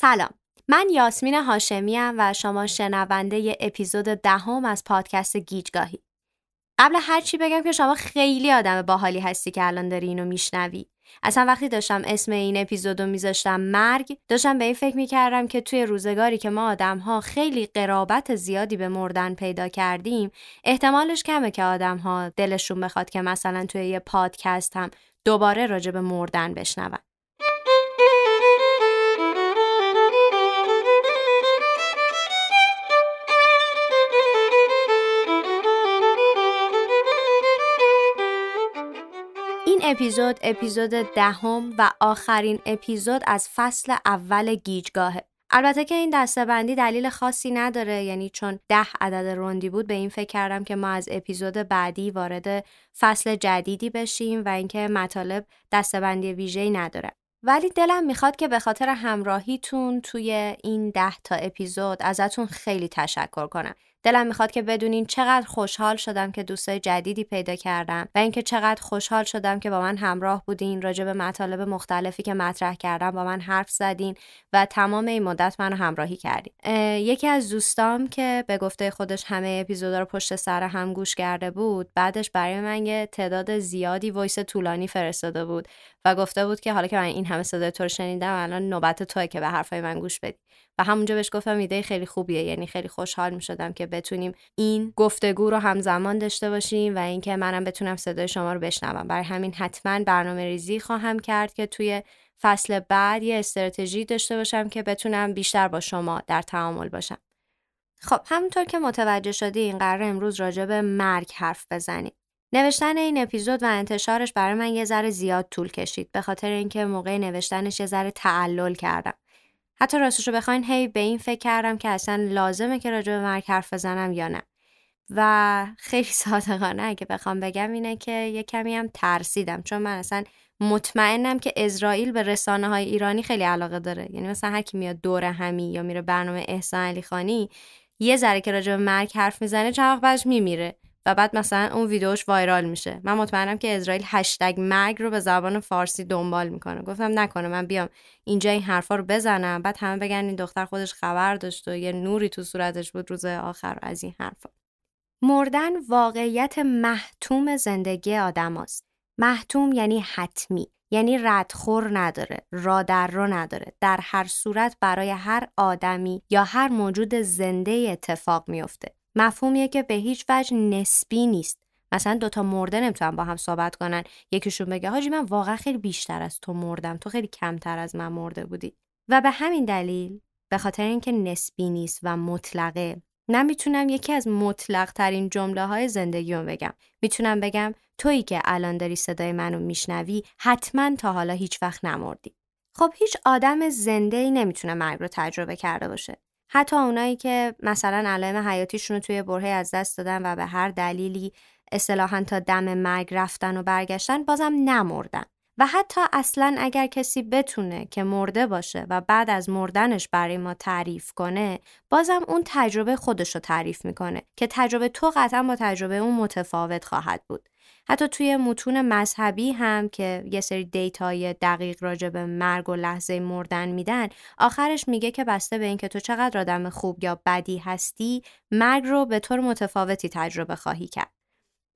سلام. من یاسمین هاشمی و شما شنونده اپیزود دهم از پادکست گیجگاهی. قبل هر چی بگم که شما خیلی آدم باحالی هستی که الان داری اینو میشنوی. اصلا وقتی داشتم اسم این اپیزودو میذاشتم مرگ داشتم به این فکر می‌کردم که توی روزگاری که ما آدم ها خیلی قرابت زیادی به مردن پیدا کردیم احتمالش کمه که آدم ها دلشون بخواد که مثلا توی یه پادکست هم دوباره راجع به مردن بشنون. اپیزود اپیزود دهم و آخرین اپیزود از فصل اول گیجگاهه. البته که این دستبندی دلیل خاصی نداره یعنی چون ده عدد روندی بود به این فکر کردم که ما از اپیزود بعدی وارد فصل جدیدی بشیم و اینکه مطالب دستبندی ویژه‌ای نداره. ولی دلم می‌خواد که به خاطر همراهیتون توی این ده تا اپیزود ازتون خیلی تشکر کنم. دلم می‌خواد که بدونین چقدر خوشحال شدم که دوستای جدیدی پیدا کردم و اینکه چقدر خوشحال شدم که با من همراه بودین راجع به مطالب مختلفی که مطرح کردم با من حرف زدین و تمام این مدت منو همراهی کردین. یکی از دوستام که به گفته خودش همه اپیزودا رو پشت سر هم گوش کرده بود بعدش برای من یه تعداد زیادی وایس طولانی فرستاده بود و گفته بود که حالا که من این همه صدای تو رو شنیدم الان نوبت توه که به حرفای من گوش بدی. و همونجا بهش گفتم ایده خیلی خوبیه یعنی خیلی خوشحال می شدم که بتونیم این گفتگو رو همزمان داشته باشیم و اینکه منم بتونم صدای شما رو بشنوم. برای همین حتما برنامه ریزی خواهم کرد که توی فصل بعد یه استراتژی داشته باشم که بتونم بیشتر با شما در تعامل باشم. خب همونطور که متوجه شدی این قرار امروز راجع به مرگ حرف بزنیم. نوشتن این اپیزود و انتشارش برای من یه ذره زیاد طول کشید به خاطر اینکه موقع نوشتنش یه ذره تعلل کردم. حتی راستش رو بخواین هی به این فکر کردم که اصلا لازمه که راجع به مرگ حرف بزنم یا نه. و خیلی صادقانه اگه بخوام بگم اینه که یه کمی هم ترسیدم چون من اصلا مطمئنم که اسرائیل به رسانه های ایرانی خیلی علاقه داره. یعنی مثلا هر کی میاد دور همی یا میره برنامه احسان علی خانی یه ذره که راجع به مرگ حرف می‌زنه چند وقت بعدش میمیره. و بعد مثلا اون ویدیوش وایرال میشه. من مطمئنم که اسرائیل هشتگ مرگ رو به زبان فارسی دنبال می‌کنه. گفتم نکنه من بیام اینجا این حرفا رو بزنم. بعد همه بگن این دختر خودش خبر داشت و یه نوری تو صورتش بود روز آخر از این حرفا. مردن واقعیت محتوم زندگی آدم است. محتوم یعنی حتمی یعنی ردخور نداره را در رو نداره. در هر صورت برای هر آدمی یا هر موجود زنده اتفاق میفته مفهومیه که به هیچ وجه نسبی نیست. مثلا دوتا مرده نمی‌تونن با هم صحبت کنن. یکیشون بگه حاجی من واقعا خیلی بیشتر از تو مردم. تو خیلی کمتر از من مرده بودی. و به همین دلیل به خاطر اینکه نسبی نیست و مطلقه نمی‌تونم یکی از مطلق ترین جمله های زندگی رو بگم. می‌تونم بگم تویی که الان داری صدای منو میشنوی حتما تا حالا هیچ وقت نمردی. خب هیچ آدم زنده ای نمی‌تونه مرگ رو تجربه کرده باشه. حتی اونایی که مثلا علائم حیاتیشون رو توی برهه از دست دادن و به هر دلیلی اصطلاحا تا دم مرگ رفتن و برگشتن بازم نمردن. و حتی اصلا اگر کسی بتونه که مرده باشه و بعد از مردنش برای ما تعریف کنه بازم اون تجربه خودش رو تعریف می‌کنه که تجربه تو قطعا با تجربه اون متفاوت خواهد بود. حتی توی متون مذهبی هم که یه سری دیتای دقیق راجع به مرگ و لحظه مردن میدن آخرش میگه که بسته به اینکه تو چقدر آدم خوب یا بدی هستی مرگ رو به طور متفاوتی تجربه خواهی کرد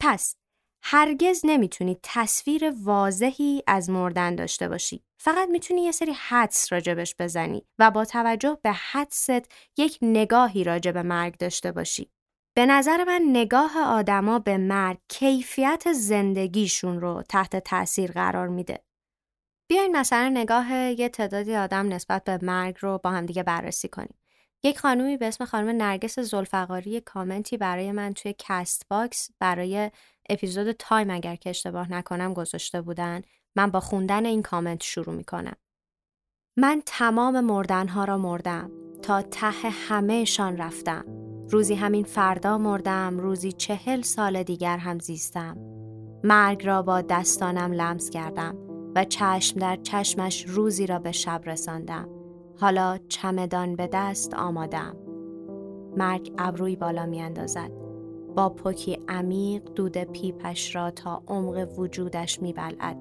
پس هرگز نمی‌تونی تصویر واضحی از مردن داشته باشی. فقط می‌تونی یه سری حدس راجبش بزنی و با توجه به حدست یک نگاهی راجب مرگ داشته باشی. به نظر من نگاه آدما به مرگ کیفیت زندگیشون رو تحت تاثیر قرار میده. بیاین مثلا نگاه یه تعدادی آدم نسبت به مرگ رو با هم دیگه بررسی کنیم. یک خانومی به اسم خانم نرگس ذوالفقاری کامنتی برای من توی Castbox برای اپیزود time اگر که اشتباه نکنم گذاشته بودن من با خوندن این کامنت شروع می‌کنم من تمام مردنها را مردم تا ته همهشان رفتم روزی همین فردا مردم روزی چهل سال دیگر هم زیستم. مرگ را با دستانم لمس کردم و چشم در چشمش روزی را به شب رساندم. حالا چمدان به دست آمادم. مرگ ابروی بالا می اندازد با پکی عمیق دود پیپش را تا عمق وجودش میبلعد.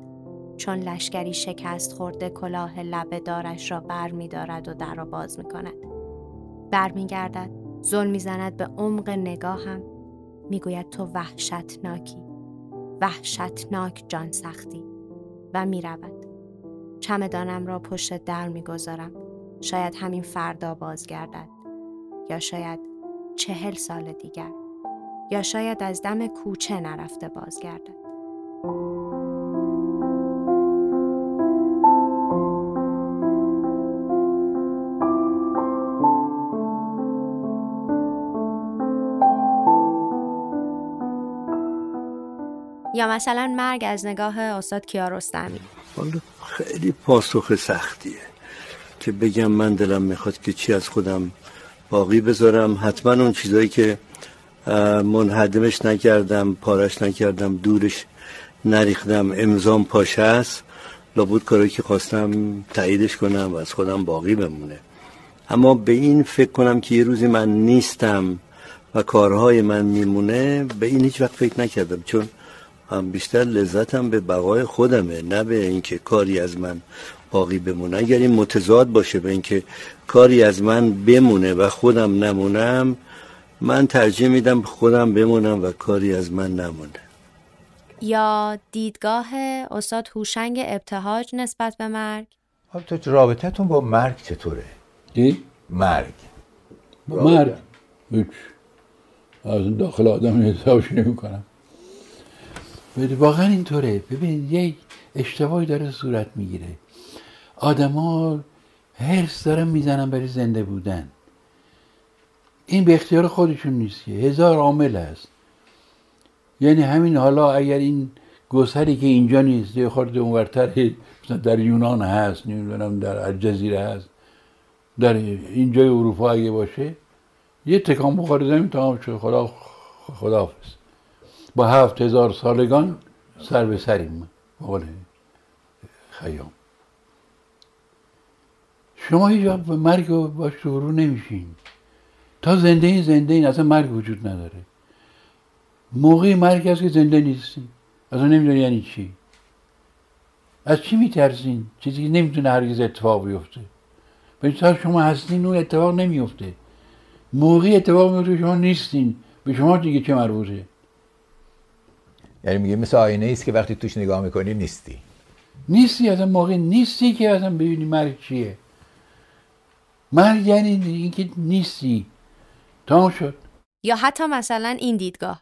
چون لشکری شکست خورده کلاه لبه دارش را بر می دارد و در را باز می کند. بر می گردد، ظلم می زند به عمق نگاهم می گوید تو وحشتناکی. وحشتناک جان سختی و می رود. چمدانم را پشت در می گذارم. شاید همین فردا بازگردد. یا شاید چهل سال دیگر. یا شاید از دم کوچه نرفته بازگردد. یا مثلا مرگ از نگاه استاد کیارستمی؟ حالا خیلی پاسخ سختیه که بگم من دلم می‌خواد که چی از خودم باقی بذارم. حتما اون چیزایی که منحدمش نکردم پارش نکردم دورش نریختم. امضام پاشه است لابود کاری که خواستم تاییدش کنم و از خودم باقی بمونه. اما به این فکر کنم که یه روزی من نیستم و کارهای من میمونه به این هیچ وقت فکر نکردم. چون هم بیشتر لذتم به بقای خودمه نه به اینکه کاری از من باقی بمونه. اگر این متضاد باشه به اینکه کاری از من بمونه و خودم نمونم من ترجیح میدم خودم بمونم و کاری از من نمونه یا دیدگاه استاد هوشنگ ابتهاج نسبت به مرگ؟ تو رابطتون با مرگ چطوره؟ دی؟ مرگ. با مرگ؟ هیچ. از داخل آدم حسابش نمی کنم واقعا اینطوره. ببین یک اشتباهی داره صورت می‌گیره. آدما هرس دارن می‌زنن برای زنده بودن. این به اختیار خودشون نیست هزار عامل هست یعنی همین حالا اگر این گسری که اینجا نیست یه خورده اونورتر در یونان هست نمی‌دونم در الجزیره هست. در اینجای اروپا اگه باشه یه تکان بخوره زمین تمام شد خدا خدا با هفت هزار سالگان سر به سریم. بقول خیام. شما هیچ به مرگ باش رو نمیشین. تا زنده این زنده این اصلا مرگ وجود نداره. موقعی مرگ هست که زنده نیستین. اصلا نمی‌دونی یعنی چی. از چی میترسین؟ چیزی که نمی‌تونه هرگز اتفاق بیفته. به تا شما هستین اون اتفاق نمیفته موقعی اتفاق میفته شما نیستین. به شما دیگه چه مربوطه؟ یعنی میگه مثل آینه است که وقتی توش نگاه می‌کنی نیستی. نیستی از موقع نیستی که اصلا ببینی مرگ چیه. مرگ یعنی اینکه نیستی. تمام شد. یا حتی مثلا این دیدگاه.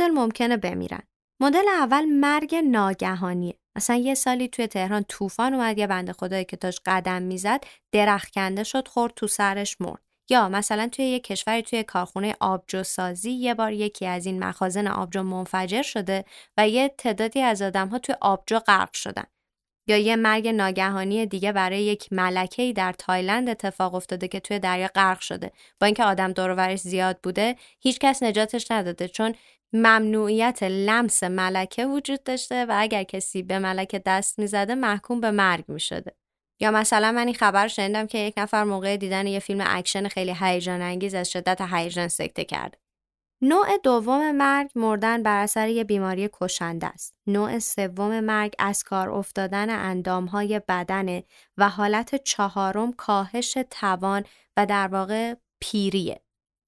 مدل ممکنه بمیرن. مدل اول مرگ ناگهانیه. مثلا یه سالی توی تهران طوفان اومد یه بنده خدایی که داشت قدم می‌زد درخت کنده شد خورد تو سرش مرد. یا مثلا توی یه کشوری توی کارخونه آبجو سازی یه بار یکی از این مخازن آبجو منفجر شده و یه تعدادی از آدمها توی آبجو غرق شدن. یا یه مرگ ناگهانی دیگه برای یک ملکه در تایلند اتفاق افتاده که توی دریا غرق شده با اینکه آدم دور زیاد بوده هیچکس نجاتش نداده چون ممنوعیت لمس ملکه وجود داشته و اگر کسی به ملکه دست می‌زده محکوم به مرگ می‌شده یا مثلا من این خبر شنیدم که یک نفر موقع دیدن یه فیلم اکشن خیلی هیجان انگیز از شدت هیجان سکته کرده نوع دوم مرگ مردن بر اثر یه بیماری کشنده است. نوع سوم مرگ از کار افتادن اندامهای بدن و حالت چهارم کاهش توان و در واقع پیریه.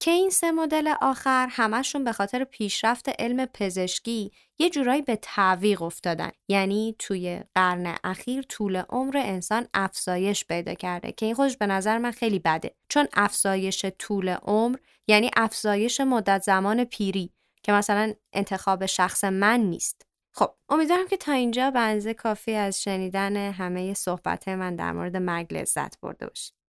که این سه مدل آخر همشون به خاطر پیشرفت علم پزشکی یه جورایی به تعویق افتادن. یعنی توی قرن اخیر طول عمر انسان افزایش پیدا کرده که این خودش به نظر من خیلی بده. چون افزایش طول عمر یعنی افزایش مدت زمان پیری که مثلا انتخاب شخص من نیست. خب امیدوارم که تا اینجا بنزه کافی از شنیدن همه صحبت من در مورد مرگ لذت برده باشید.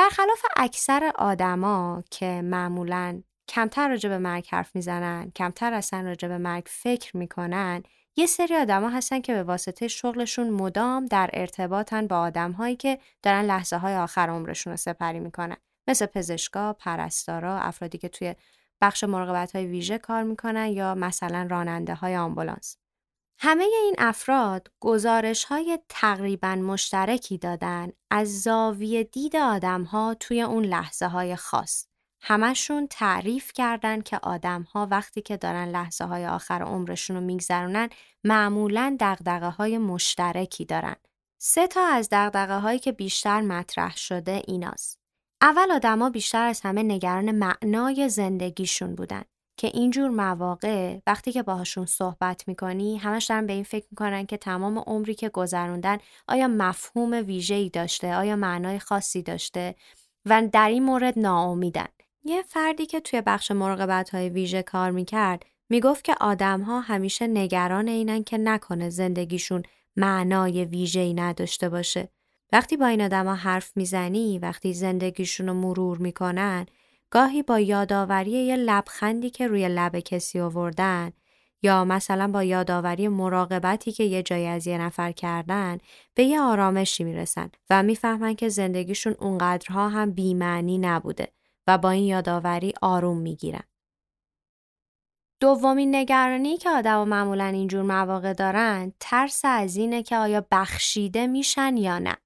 برخلاف اکثر آدما که معمولا کمتر راجع به مرگ حرف می‌زنن کمتر اصلا راجع به مرگ فکر می‌کنن یه سری آدما هستن که به واسطه شغلشون مدام در ارتباطن با آدمهایی که دارن لحظه های آخر عمرشون رو سپری می‌کنن مثل پزشکا، پرستارا، افرادی که توی بخش مراقبت های ویژه کار می‌کنن یا مثلا راننده های آمبولانس. همه این افراد گزارش های تقریبا مشترکی دادن از زاویه دید آدم ها توی اون لحظه های خاص. همشون تعریف کردن که آدم ها وقتی که دارن لحظه های آخر عمرشون رو میگذرونن معمولا دقدقه های مشترکی دارن. سه تا از دقدقه هایی که بیشتر مطرح شده ایناست. اول آدما بیشتر از همه نگران معنای زندگیشون بودن. که اینجور مواقع وقتی که باهاشون صحبت می‌کنی همش دارن به این فکر می‌کنن که تمام عمری که گذروندن آیا مفهوم ویژه‌ای داشته؟ آیا معنای خاصی داشته؟ و در این مورد ناامیدن. یه فردی که توی بخش مراقبت های ویژه کار می‌کرد می‌گفت که آدم ها همیشه نگران اینن که نکنه زندگیشون معنای ویژه‌ای نداشته باشه. وقتی با این آدما حرف می‌زنی وقتی زندگیشون رو مرور می‌کنن گاهی با یادآوری یه لبخندی که روی لب کسی آوردن یا مثلا با یادآوری مراقبتی که یه جایی از یه نفر کردن به یه آرامشی می‌رسن و می‌فهمن که زندگیشون اونقدرها هم بیمعنی نبوده و با این یادآوری آروم می‌گیرن. دومین نگرانی که آدم معمولا اینجور مواقع دارن ترس از اینه که آیا بخشیده میشن یا نه.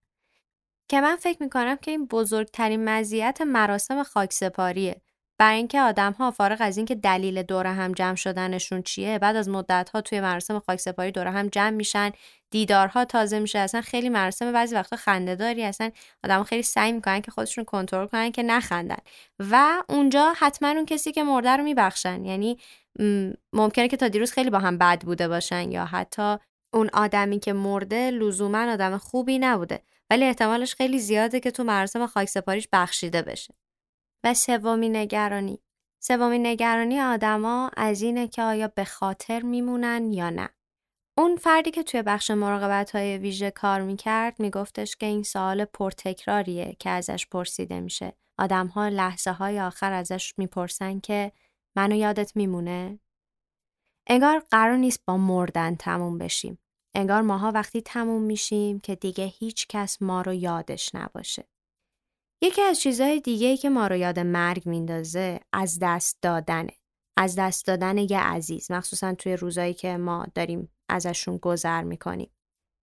که من فکر می‌کنم که این بزرگترین مزیت مراسم خاکسپاریه. برای اینکه آدم ها فارغ از اینکه دلیل دوره هم جمع شدنشون چیه بعد از مدت ها توی مراسم خاکسپاری دوره هم جمع میشن. دیدارها تازه میشه. اصلا خیلی مراسم بعضی وقتا خنده داری اصلا آدم خیلی سعی می‌کنن که خودشون کنترل کنن که نخندن. و اونجا حتما اون کسی که مرده رو میبخشن. یعنی ممکنه که تا دیروز خیلی با هم بد بوده باشن یا حتی اون آدمی که مرده لزوما آدم خوبی نبوده. ولی احتمالش خیلی زیاده که تو مراسم خاکسپاریش بخشیده بشه. و سومین نگرانی سومین نگرانی آدما از اینه که آیا به خاطر میمونن یا نه. اون فردی که توی بخش مراقبت های ویژه کار می‌کرد میگفتش که این سوال پرتکراریه که ازش پرسیده میشه. آدم ها لحظه های آخر ازش می‌پرسن که منو یادت میمونه؟ انگار قرار نیست با مردن تموم بشیم. انگار ماها وقتی تموم میشیم که دیگه هیچ کس ما رو یادش نباشه. یکی از چیزهای دیگه که ما رو یاد مرگ میندازه از دست دادنه. از دست دادن یه عزیز مخصوصا توی روزایی که ما داریم ازشون گذر می‌کنیم.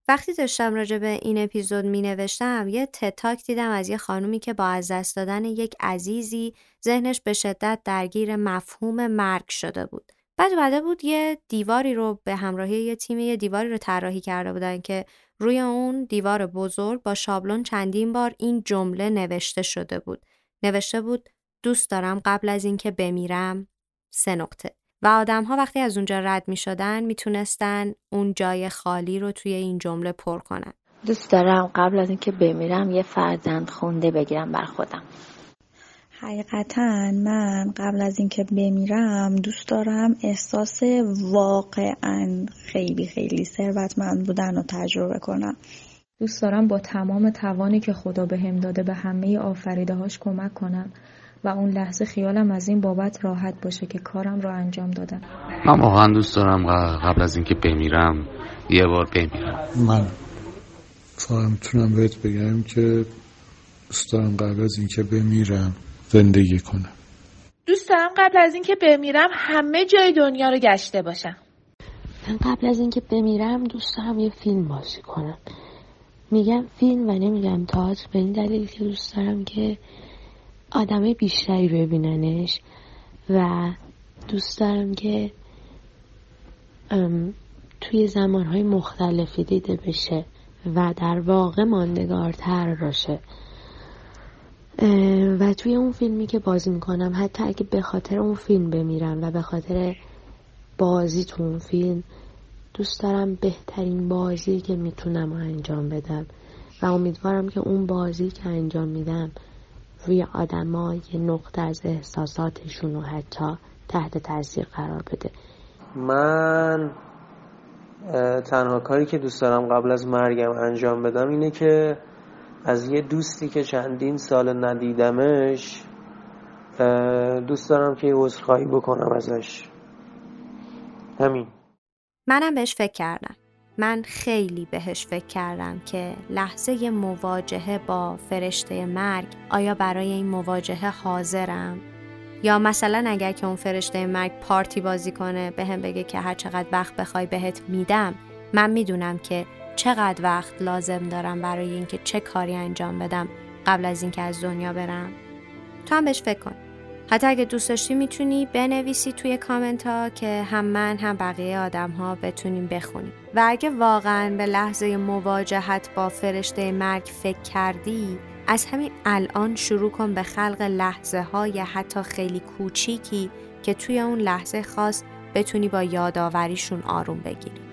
وقتی داشتم راجع به این اپیزود می نوشتم یه تتاک دیدم از یه خانومی که با از دست دادن یک عزیزی ذهنش به شدت درگیر مفهوم مرگ شده بود. بعد بعده بود یه دیواری رو به همراهی یه تیم یه دیواری رو طراحی کرده بودن که روی اون دیوار بزرگ با شابلون چندین بار این جمله نوشته شده بود. نوشته بود دوست دارم قبل از اینکه بمیرم سه نقطه. و آدم ها وقتی از اونجا رد می شدن می اون جای خالی رو توی این جمله پر کنن. دوست دارم قبل از اینکه بمیرم یه فرزند خونده بگیرم بر خودم. حقیقتا من قبل از اینکه بمیرم دوست دارم احساس واقعا خیلی خیلی ثروتمند بودن رو تجربه کنم. دوست دارم با تمام توانی که خدا به هم داده به همه آفریده هاش کمک کنم و اون لحظه خیالم از این بابت راحت باشه که کارم رو انجام دادم. من واقعا دوست دارم قبل از اینکه بمیرم یه بار بمیرم. من فقط می‌تونم بهت بگم که دوست دارم قبل از اینکه بمیرم زندگی کنم. دوست دارم قبل از اینکه بمیرم همه جای دنیا رو گشته باشم. من قبل از اینکه بمیرم دوست دارم یه فیلم بازی کنم. میگم فیلم و نمیگم تئاتر به این دلیل که دوست دارم که آدمای بیشتری ببیننش و دوست دارم که توی زمانهای مختلفی دیده بشه و در واقع ماندگارتر باشه. و توی اون فیلمی که بازی می‌کنم حتی اگه به خاطر اون فیلم بمیرم و به خاطر بازی تو اون فیلم دوست دارم بهترین بازی که می‌تونم انجام بدم. و امیدوارم که اون بازی که انجام میدم روی آدما یه نقطه از احساساتشون رو حتی تحت تاثیر قرار بده. من تنها کاری که دوست دارم قبل از مرگم انجام بدم اینه که از یه دوستی که چندین سال ندیدمش دوست دارم که عذرخواهی بکنم ازش. همین. منم بهش فکر کردم. من خیلی بهش فکر کردم که لحظه مواجهه با فرشته مرگ آیا برای این مواجهه حاضرم؟ یا مثلا اگر که اون فرشته مرگ پارتی بازی کنه به هم بگه که هر چقدر وقت بخوای بهت میدم من می‌دونم که چقدر وقت لازم دارم برای اینکه چه کاری انجام بدم قبل از اینکه از دنیا برم؟ تو هم بهش فکر کن. حتی اگه دوست داشتی می‌تونی بنویسی توی کامنت ها که هم من هم بقیه آدم ها بتونیم بخونیم. و اگه واقعا به لحظه مواجهت با فرشته مرگ فکر کردی از همین الان شروع کن به خلق لحظه های حتی خیلی کوچیکی که توی اون لحظه خاص بتونی با یادآوریشون آروم بگیری.